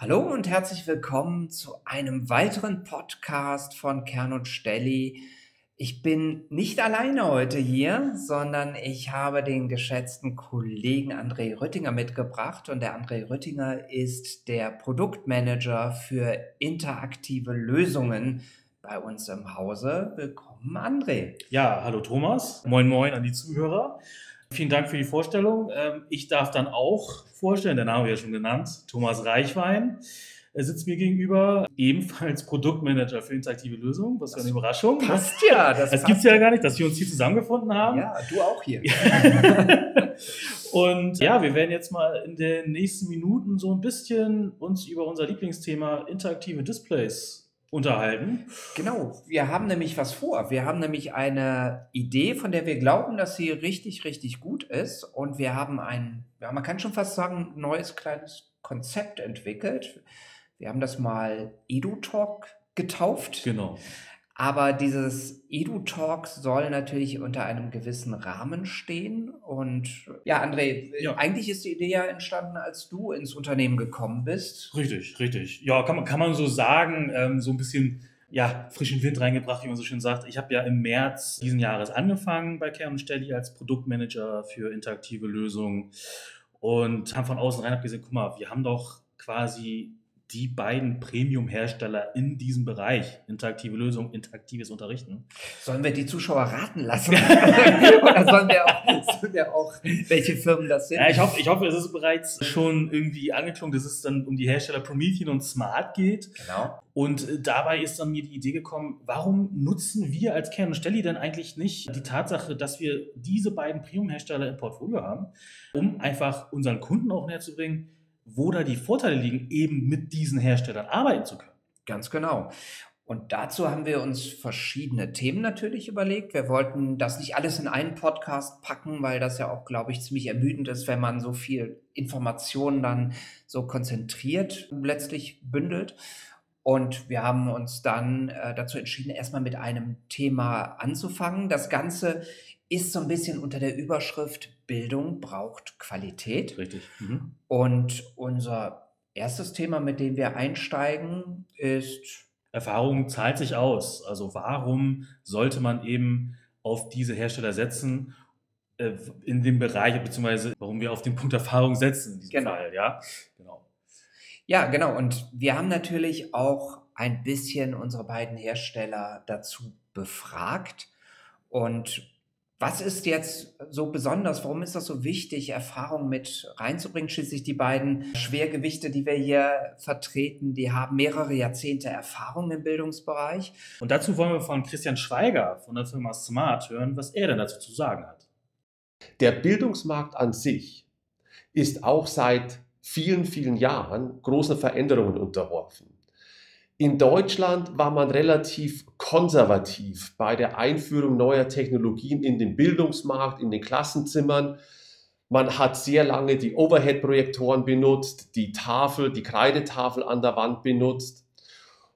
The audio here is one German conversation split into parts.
Hallo und herzlich willkommen zu einem weiteren Podcast von Kern und Stelli. Ich bin nicht alleine heute hier, sondern ich habe den geschätzten Kollegen André Rüttinger mitgebracht und der André Rüttinger ist der Produktmanager für interaktive Lösungen bei uns im Hause. Willkommen, André. Ja, hallo Thomas. Moin, moin an die Zuhörer. Vielen Dank für die Vorstellung. Ähm, ich darf dann auch vorstellen, der Name wird ja schon genannt, Thomas Reichwein. Er sitzt mir gegenüber, ebenfalls Produktmanager für interaktive Lösungen. Was für eine Überraschung. Passt ja. Das, das gibt es ja gar nicht, dass wir uns hier zusammengefunden haben. Ja, du auch hier. Und ja, wir werden jetzt mal in den nächsten Minuten so ein bisschen uns über unser Lieblingsthema interaktive Displays unterhalten. Genau, wir haben nämlich was vor. Wir haben nämlich eine Idee, von der wir glauben, dass sie richtig, richtig gut ist. Und wir haben ein, ja, man kann schon fast sagen, neues kleines Konzept entwickelt. Wir haben das mal EduTalk getauft. Genau. Aber dieses EduTalk soll natürlich unter einem gewissen Rahmen stehen. Und ja, André, ja. eigentlich ist die Idee ja entstanden, als du ins Unternehmen gekommen bist. Richtig, richtig. Ja, kann man, kann man so sagen, ähm, so ein bisschen ja, frischen Wind reingebracht, wie man so schön sagt. Ich habe ja im März diesen Jahres angefangen bei Kern und Stelli als Produktmanager für interaktive Lösungen und haben von außen rein gesehen, guck mal, wir haben doch quasi die beiden Premium-Hersteller in diesem Bereich, interaktive Lösungen, interaktives Unterrichten. Sollen wir die Zuschauer raten lassen? Oder sollen wir, auch, sollen wir auch, welche Firmen das sind? Ja, ich, hoffe, ich hoffe, es ist bereits schon irgendwie angeklungen, dass es dann um die Hersteller Promethean und Smart geht. Genau. Und äh, dabei ist dann mir die Idee gekommen, warum nutzen wir als Kern und Stelli denn eigentlich nicht die Tatsache, dass wir diese beiden Premium-Hersteller im Portfolio haben, um einfach unseren Kunden auch näher zu bringen, wo da die Vorteile liegen, eben mit diesen Herstellern arbeiten zu können. Ganz genau. Und dazu haben wir uns verschiedene Themen natürlich überlegt. Wir wollten das nicht alles in einen Podcast packen, weil das ja auch, glaube ich, ziemlich ermüdend ist, wenn man so viel Informationen dann so konzentriert letztlich bündelt. Und wir haben uns dann äh, dazu entschieden, erstmal mit einem Thema anzufangen. Das Ganze ist so ein bisschen unter der Überschrift Bildung braucht Qualität. Richtig. Mhm. Und unser erstes Thema, mit dem wir einsteigen, ist Erfahrung zahlt sich aus. Also warum sollte man eben auf diese Hersteller setzen äh, in dem Bereich, beziehungsweise warum wir auf den Punkt Erfahrung setzen in diesem genau. Fall, ja? Genau. Ja, genau. Und wir haben natürlich auch ein bisschen unsere beiden Hersteller dazu befragt und was ist jetzt so besonders? Warum ist das so wichtig, Erfahrung mit reinzubringen? Schließlich die beiden Schwergewichte, die wir hier vertreten, die haben mehrere Jahrzehnte Erfahrung im Bildungsbereich. Und dazu wollen wir von Christian Schweiger von der Firma Smart hören, was er denn dazu zu sagen hat. Der Bildungsmarkt an sich ist auch seit vielen, vielen Jahren großen Veränderungen unterworfen. In Deutschland war man relativ konservativ bei der Einführung neuer Technologien in den Bildungsmarkt, in den Klassenzimmern. Man hat sehr lange die Overhead-Projektoren benutzt, die Tafel, die Kreidetafel an der Wand benutzt.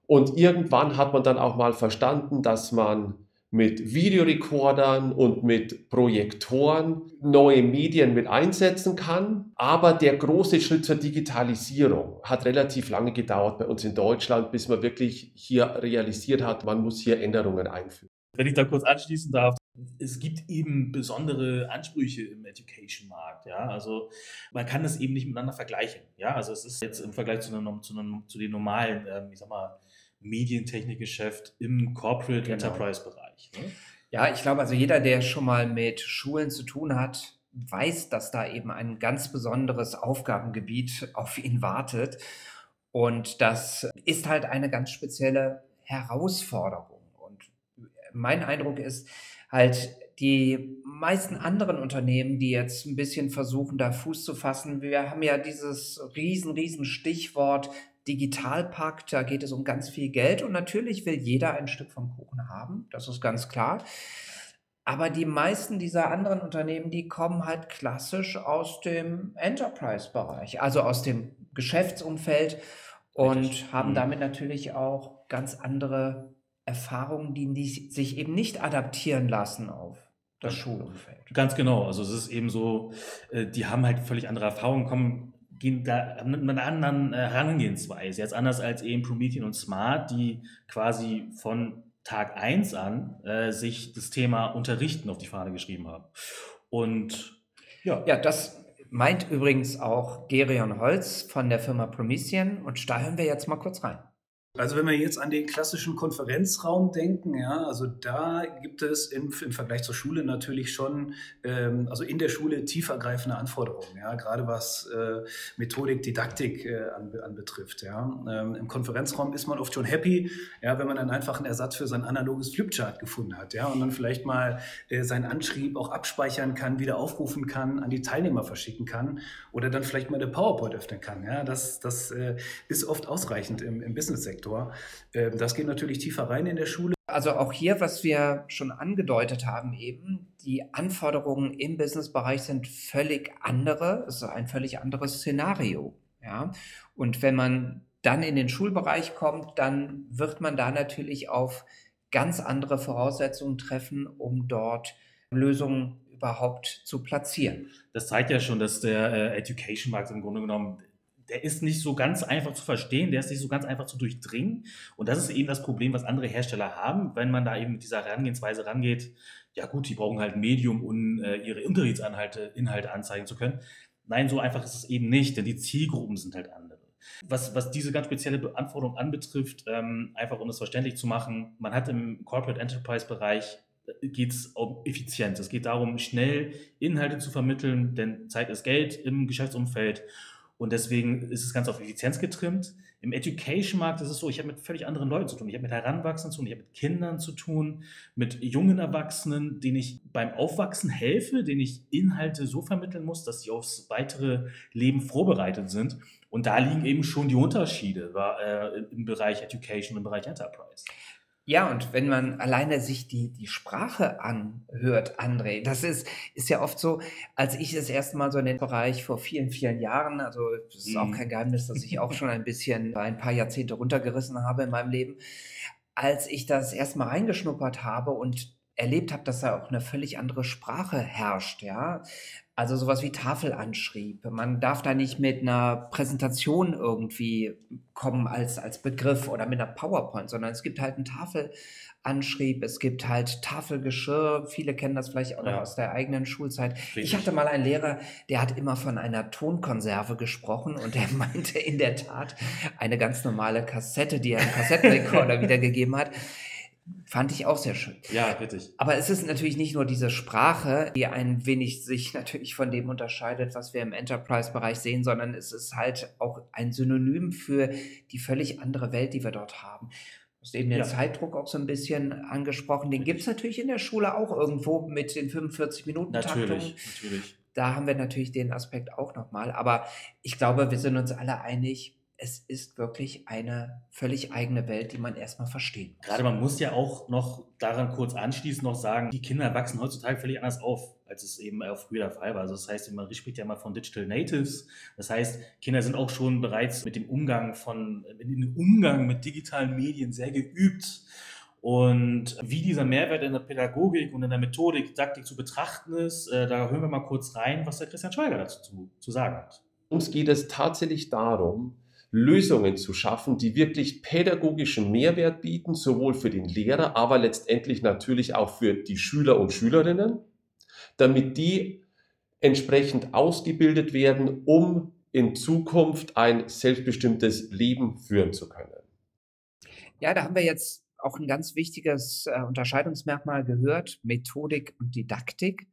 Und irgendwann hat man dann auch mal verstanden, dass man mit Videorekordern und mit Projektoren neue Medien mit einsetzen kann. Aber der große Schritt zur Digitalisierung hat relativ lange gedauert bei uns in Deutschland, bis man wirklich hier realisiert hat, man muss hier Änderungen einführen. Wenn ich da kurz anschließen darf, es gibt eben besondere Ansprüche im Education-Markt. Ja? Also man kann das eben nicht miteinander vergleichen. Ja? Also es ist jetzt im Vergleich zu, einem, zu, einem, zu den normalen, ähm, ich sag mal, Medientechnikgeschäft im Corporate genau. Enterprise-Bereich. Ne? Ja, ich glaube, also jeder, der schon mal mit Schulen zu tun hat, weiß, dass da eben ein ganz besonderes Aufgabengebiet auf ihn wartet. Und das ist halt eine ganz spezielle Herausforderung. Und mein Eindruck ist halt, die meisten anderen Unternehmen, die jetzt ein bisschen versuchen, da Fuß zu fassen, wir haben ja dieses riesen, riesen Stichwort Digitalpakt, da geht es um ganz viel Geld und natürlich will jeder ein Stück vom Kuchen haben, das ist ganz klar. Aber die meisten dieser anderen Unternehmen, die kommen halt klassisch aus dem Enterprise-Bereich, also aus dem Geschäftsumfeld und Richtig. haben mhm. damit natürlich auch ganz andere Erfahrungen, die sich eben nicht adaptieren lassen auf das Schulumfeld. Ganz genau. Also es ist eben so, äh, die haben halt völlig andere Erfahrungen, kommen gehen da mit einer anderen äh, Herangehensweise. Jetzt anders als eben Promethean und Smart, die quasi von Tag 1 an äh, sich das Thema Unterrichten auf die Fahne geschrieben haben. Und ja. Ja, das meint übrigens auch Gerion Holz von der Firma Promethean und da hören wir jetzt mal kurz rein. Also wenn wir jetzt an den klassischen Konferenzraum denken, ja, also da gibt es im, im Vergleich zur Schule natürlich schon, ähm, also in der Schule tiefergreifende Anforderungen, ja, gerade was äh, Methodik, Didaktik äh, anbetrifft. Ja. Ähm, Im Konferenzraum ist man oft schon happy, ja, wenn man einen Ersatz für sein analoges Flipchart gefunden hat, ja, und dann vielleicht mal äh, seinen Anschrieb auch abspeichern kann, wieder aufrufen kann, an die Teilnehmer verschicken kann oder dann vielleicht mal eine PowerPoint öffnen kann. Ja. Das, das äh, ist oft ausreichend im, im Business-Sektor. Sektor. Ähm, das geht natürlich tiefer rein in der Schule. Also auch hier, was wir schon angedeutet haben eben, die Anforderungen im Businessbereich sind völlig andere. Es ist ein völlig anderes Szenario. Ja? Und wenn man dann in den Schulbereich kommt, dann wird man da natürlich auf ganz andere Voraussetzungen treffen, um dort Lösungen überhaupt zu platzieren. Das zeigt ja schon, dass der äh, Education-Markt im Grunde genommen der ist nicht so ganz einfach zu verstehen, der ist nicht so ganz einfach zu durchdringen. Und das ist eben das Problem, was andere Hersteller haben, wenn man da eben mit dieser Herangehensweise rangeht. Ja gut, die brauchen halt ein Medium, um äh, ihre Unterrichtsinhalte Inhalte anzeigen zu können. Nein, so einfach ist es eben nicht, denn die Zielgruppen sind halt andere. Was, was diese ganz spezielle Anforderung anbetrifft, ähm, einfach um es verständlich zu machen, man hat im Corporate Enterprise Bereich äh, geht es um Effizienz. Es geht darum, schnell Inhalte zu vermitteln, denn Zeit ist Geld im Geschäftsumfeld. Und deswegen ist es ganz auf Effizienz getrimmt. Im Education-Markt ist es so, ich habe mit völlig anderen Leuten zu tun. Ich habe mit Heranwachsenden zu tun, ich habe mit Kindern zu tun, mit jungen Erwachsenen, denen ich beim Aufwachsen helfe, denen ich Inhalte so vermitteln muss, dass sie aufs weitere Leben vorbereitet sind. Und da liegen eben schon die Unterschiede äh, im Bereich Education und im Bereich Enterprise. Ja, und wenn man alleine sich die, die Sprache anhört, André, das ist, ist ja oft so, als ich das erste Mal so in den Bereich vor vielen, vielen Jahren, also es ist auch mhm. kein Geheimnis, dass ich auch schon ein bisschen ein paar Jahrzehnte runtergerissen habe in meinem Leben, als ich das erstmal reingeschnuppert habe und erlebt habe, dass da auch eine völlig andere Sprache herrscht, ja. Also sowas wie Tafelanschrieb. Man darf da nicht mit einer Präsentation irgendwie kommen als, als Begriff oder mit einer PowerPoint, sondern es gibt halt einen Tafelanschrieb, es gibt halt Tafelgeschirr. Viele kennen das vielleicht auch noch aus der eigenen Schulzeit. Richtig. Ich hatte mal einen Lehrer, der hat immer von einer Tonkonserve gesprochen und der meinte in der Tat eine ganz normale Kassette, die er im Kassettenrekorder wiedergegeben hat. Fand ich auch sehr schön. Ja, richtig. Aber es ist natürlich nicht nur diese Sprache, die ein wenig sich natürlich von dem unterscheidet, was wir im Enterprise-Bereich sehen, sondern es ist halt auch ein Synonym für die völlig andere Welt, die wir dort haben. Du hast eben den ja. Zeitdruck auch so ein bisschen angesprochen. Den gibt es natürlich in der Schule auch irgendwo mit den 45 Minuten. Natürlich, natürlich. Da haben wir natürlich den Aspekt auch nochmal. Aber ich glaube, wir sind uns alle einig, es ist wirklich eine völlig eigene Welt, die man erstmal verstehen muss. Gerade man muss ja auch noch daran kurz anschließend noch sagen, die Kinder wachsen heutzutage völlig anders auf, als es eben auch früher der Fall war. Also das heißt, man spricht ja mal von Digital Natives. Das heißt, Kinder sind auch schon bereits mit dem Umgang von, in dem Umgang mit digitalen Medien sehr geübt. Und wie dieser Mehrwert in der Pädagogik und in der Methodik, Didaktik zu betrachten ist, äh, da hören wir mal kurz rein, was der Christian Schweiger dazu zu, zu sagen hat. Uns geht es tatsächlich darum, Lösungen zu schaffen, die wirklich pädagogischen Mehrwert bieten, sowohl für den Lehrer, aber letztendlich natürlich auch für die Schüler und Schülerinnen, damit die entsprechend ausgebildet werden, um in Zukunft ein selbstbestimmtes Leben führen zu können. Ja, da haben wir jetzt auch ein ganz wichtiges äh, Unterscheidungsmerkmal gehört, Methodik und Didaktik.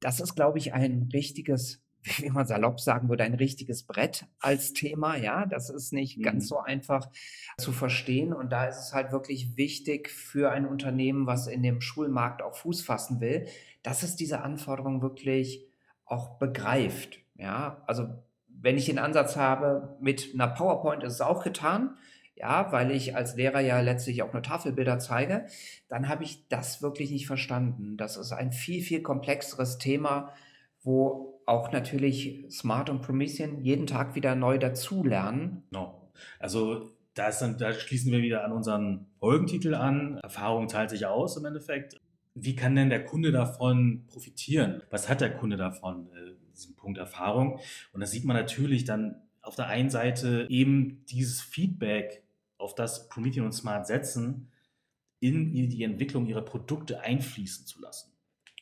Das ist, glaube ich, ein richtiges wie man salopp sagen würde, ein richtiges Brett als Thema. Ja, das ist nicht mhm. ganz so einfach zu verstehen. Und da ist es halt wirklich wichtig für ein Unternehmen, was in dem Schulmarkt auch Fuß fassen will, dass es diese Anforderungen wirklich auch begreift. Ja, also wenn ich den Ansatz habe, mit einer PowerPoint ist es auch getan, ja, weil ich als Lehrer ja letztlich auch nur Tafelbilder zeige, dann habe ich das wirklich nicht verstanden. Das ist ein viel, viel komplexeres Thema, wo auch natürlich Smart und Promethean jeden Tag wieder neu dazulernen. No. Also da, ist dann, da schließen wir wieder an unseren Folgentitel an. Erfahrung zahlt sich aus im Endeffekt. Wie kann denn der Kunde davon profitieren? Was hat der Kunde davon, äh, diesem Punkt Erfahrung? Und das sieht man natürlich dann auf der einen Seite eben dieses Feedback, auf das Promethean und Smart setzen, in die Entwicklung ihrer Produkte einfließen zu lassen.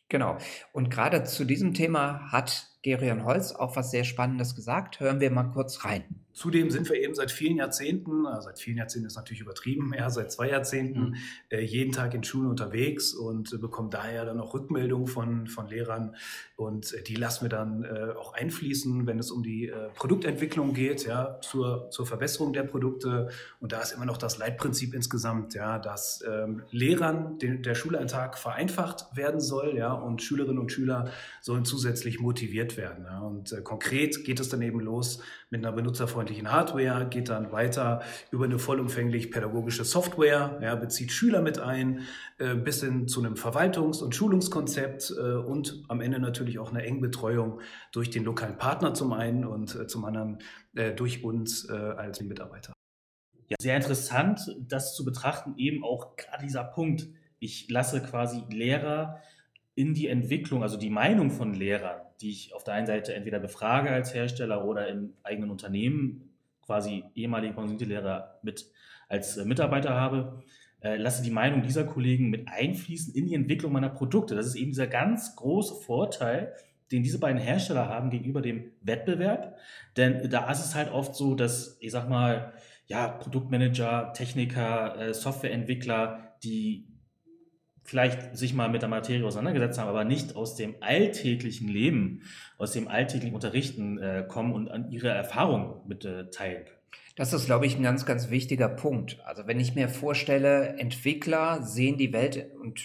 Genau. Und gerade zu diesem Thema hat Gerion Holz auch was sehr Spannendes gesagt. Hören wir mal kurz rein. Zudem sind wir eben seit vielen Jahrzehnten, also seit vielen Jahrzehnten ist natürlich übertrieben, ja, seit zwei Jahrzehnten mhm. äh, jeden Tag in Schulen unterwegs und äh, bekommen daher dann auch Rückmeldungen von, von Lehrern und äh, die lassen wir dann äh, auch einfließen, wenn es um die äh, Produktentwicklung geht, ja, zur, zur Verbesserung der Produkte. Und da ist immer noch das Leitprinzip insgesamt, ja, dass ähm, Lehrern den, der Schulalltag vereinfacht werden soll, ja, und Schülerinnen und Schüler sollen zusätzlich motiviert werden. Ja. Und äh, konkret geht es dann eben los mit einer benutzerfreundlichen Hardware, geht dann weiter über eine vollumfänglich pädagogische Software, ja, bezieht Schüler mit ein, äh, bis hin zu einem Verwaltungs- und Schulungskonzept äh, und am Ende natürlich auch eine enge Betreuung durch den lokalen Partner zum einen und äh, zum anderen äh, durch uns äh, als Mitarbeiter. Ja, sehr interessant, das zu betrachten, eben auch gerade dieser Punkt. Ich lasse quasi Lehrer in die Entwicklung, also die Meinung von Lehrern, die ich auf der einen Seite entweder befrage als Hersteller oder im eigenen Unternehmen, quasi ehemalige Lehrer mit als äh, Mitarbeiter habe, äh, lasse die Meinung dieser Kollegen mit einfließen in die Entwicklung meiner Produkte. Das ist eben dieser ganz große Vorteil, den diese beiden Hersteller haben gegenüber dem Wettbewerb. Denn da ist es halt oft so, dass, ich sag mal, ja, Produktmanager, Techniker, äh, Softwareentwickler, die vielleicht sich mal mit der Materie auseinandergesetzt haben, aber nicht aus dem alltäglichen Leben, aus dem alltäglichen Unterrichten äh, kommen und an ihre Erfahrungen mit äh, teilen. Das ist, glaube ich, ein ganz, ganz wichtiger Punkt. Also wenn ich mir vorstelle, Entwickler sehen die Welt und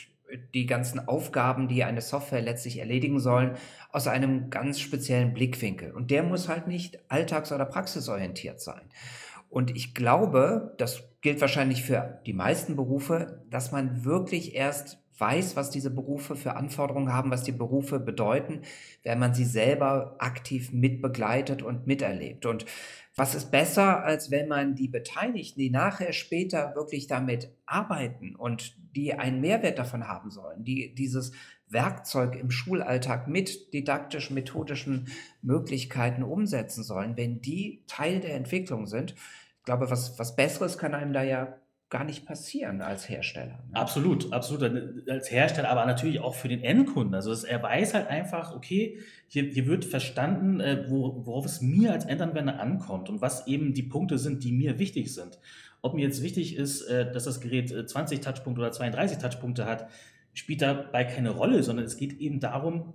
die ganzen Aufgaben, die eine Software letztlich erledigen sollen, aus einem ganz speziellen Blickwinkel. Und der muss halt nicht alltags- oder praxisorientiert sein. Und ich glaube, das gilt wahrscheinlich für die meisten Berufe, dass man wirklich erst weiß, was diese Berufe für Anforderungen haben, was die Berufe bedeuten, wenn man sie selber aktiv mitbegleitet und miterlebt. Und was ist besser, als wenn man die Beteiligten, die nachher später wirklich damit arbeiten und die einen Mehrwert davon haben sollen, die dieses Werkzeug im Schulalltag mit didaktischen, methodischen Möglichkeiten umsetzen sollen, wenn die Teil der Entwicklung sind. Ich glaube, was, was Besseres kann einem da ja gar nicht passieren als Hersteller. Ne? Absolut, absolut. Als Hersteller, aber natürlich auch für den Endkunden. Also er weiß halt einfach, okay, hier, hier wird verstanden, äh, wo, worauf es mir als Endanwender ankommt und was eben die Punkte sind, die mir wichtig sind. Ob mir jetzt wichtig ist, äh, dass das Gerät 20 äh, Touchpunkte oder 32 Touchpunkte hat, spielt dabei keine Rolle, sondern es geht eben darum,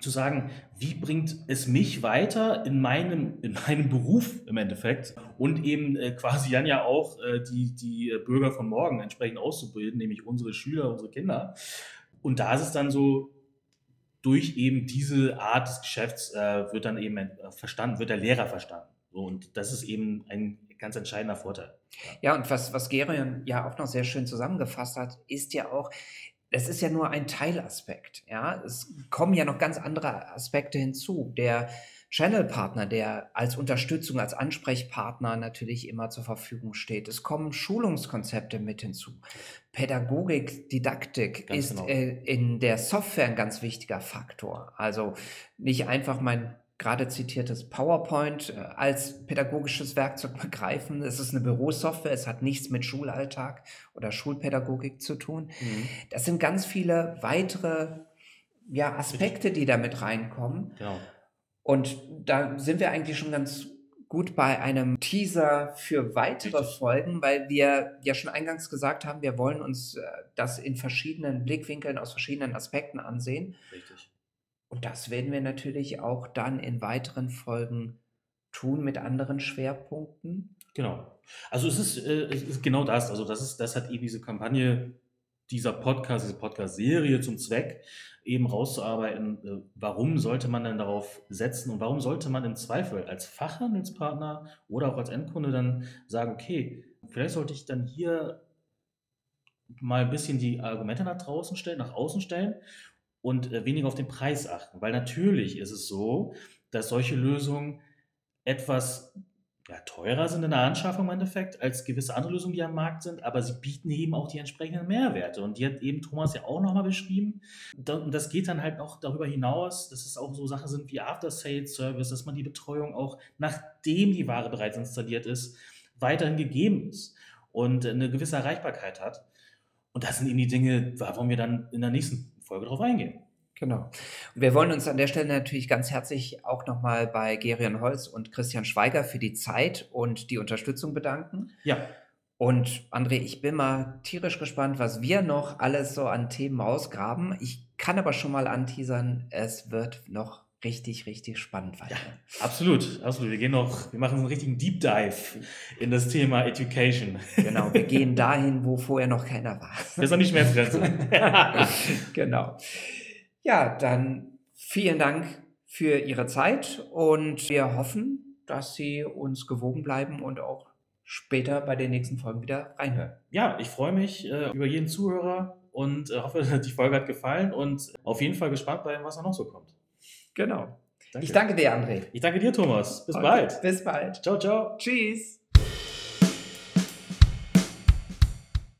zu sagen, wie bringt es mich weiter in meinem, in meinem Beruf im Endeffekt und eben äh, quasi dann ja auch äh, die, die Bürger von morgen entsprechend auszubilden, nämlich unsere Schüler, unsere Kinder. Und da ist es dann so, durch eben diese Art des Geschäfts äh, wird dann eben äh, verstanden, wird der Lehrer verstanden. Und das ist eben ein ganz entscheidender Vorteil. Ja, und was, was Gerion ja auch noch sehr schön zusammengefasst hat, ist ja auch, das ist ja nur ein Teilaspekt. Ja, es kommen ja noch ganz andere Aspekte hinzu. Der Channel-Partner, der als Unterstützung, als Ansprechpartner natürlich immer zur Verfügung steht. Es kommen Schulungskonzepte mit hinzu. Pädagogik, Didaktik ganz ist genau. äh, in der Software ein ganz wichtiger Faktor. Also nicht einfach mein gerade zitiertes PowerPoint äh, als pädagogisches Werkzeug begreifen. Es ist eine Bürosoftware, es hat nichts mit Schulalltag oder Schulpädagogik zu tun. Mhm. Das sind ganz viele weitere ja, Aspekte, die da mit reinkommen. Genau. Und da sind wir eigentlich schon ganz gut bei einem Teaser für weitere. Folgen, weil wir ja schon eingangs gesagt haben, wir wollen uns äh, das in verschiedenen Blickwinkeln aus verschiedenen Aspekten ansehen. Richtig. Und das werden wir natürlich auch dann in weiteren Folgen tun mit anderen Schwerpunkten. Genau. Also es ist, äh, es ist genau das. Also das ist, das hat eben diese Kampagne, dieser Podcast, diese Podcast-Serie zum Zweck, eben rauszuarbeiten, äh, warum sollte man denn darauf setzen und warum sollte man im Zweifel als Fachhandelspartner oder auch als Endkunde dann sagen, okay, vielleicht sollte ich dann hier mal ein bisschen die Argumente nach draußen stellen, nach außen stellen und äh, weniger auf den Preis achten. Weil natürlich ist es so, dass solche Lösungen etwas ja, teurer sind in der Anschaffung im Endeffekt als gewisse andere Lösungen, die am Markt sind, aber sie bieten eben auch die entsprechenden Mehrwerte. Und die hat eben Thomas ja auch nochmal beschrieben. Und das geht dann halt auch darüber hinaus, dass es auch so Sachen sind wie After-Sales-Service, dass man die Betreuung auch, nachdem die Ware bereits installiert ist, weiterhin gegeben ist und eine gewisse Erreichbarkeit hat. Und das sind eben die Dinge, warum wir dann in der nächsten Folge drauf eingehen. Genau. Und wir wollen uns an der Stelle natürlich ganz herzlich auch nochmal bei Gerion Holz und Christian Schweiger für die Zeit und die Unterstützung bedanken. Ja. Und André, ich bin mal tierisch gespannt, was wir noch alles so an Themen ausgraben. Ich kann aber schon mal anteasern, es wird noch richtig, richtig spannend weiter. Ja, absolut, absolut. Wir gehen noch, wir machen einen richtigen Deep Dive in das Thema Education. Genau, wir gehen dahin, wo vorher noch keiner war. Das ist nicht mehr Fresse. genau. Ja, dann vielen Dank für Ihre Zeit und wir hoffen, dass Sie uns gewogen bleiben und auch später bei den nächsten Folgen wieder reinhören. Ja, ich freue mich äh, über jeden Zuhörer und äh, hoffe, die Folge hat gefallen und auf jeden Fall gespannt bleiben, was da noch so kommt. Genau. Danke. Ich danke dir, André. Ich danke dir, Thomas. Bis okay. bald. Bis bald. Ciao, ciao. Tschüss.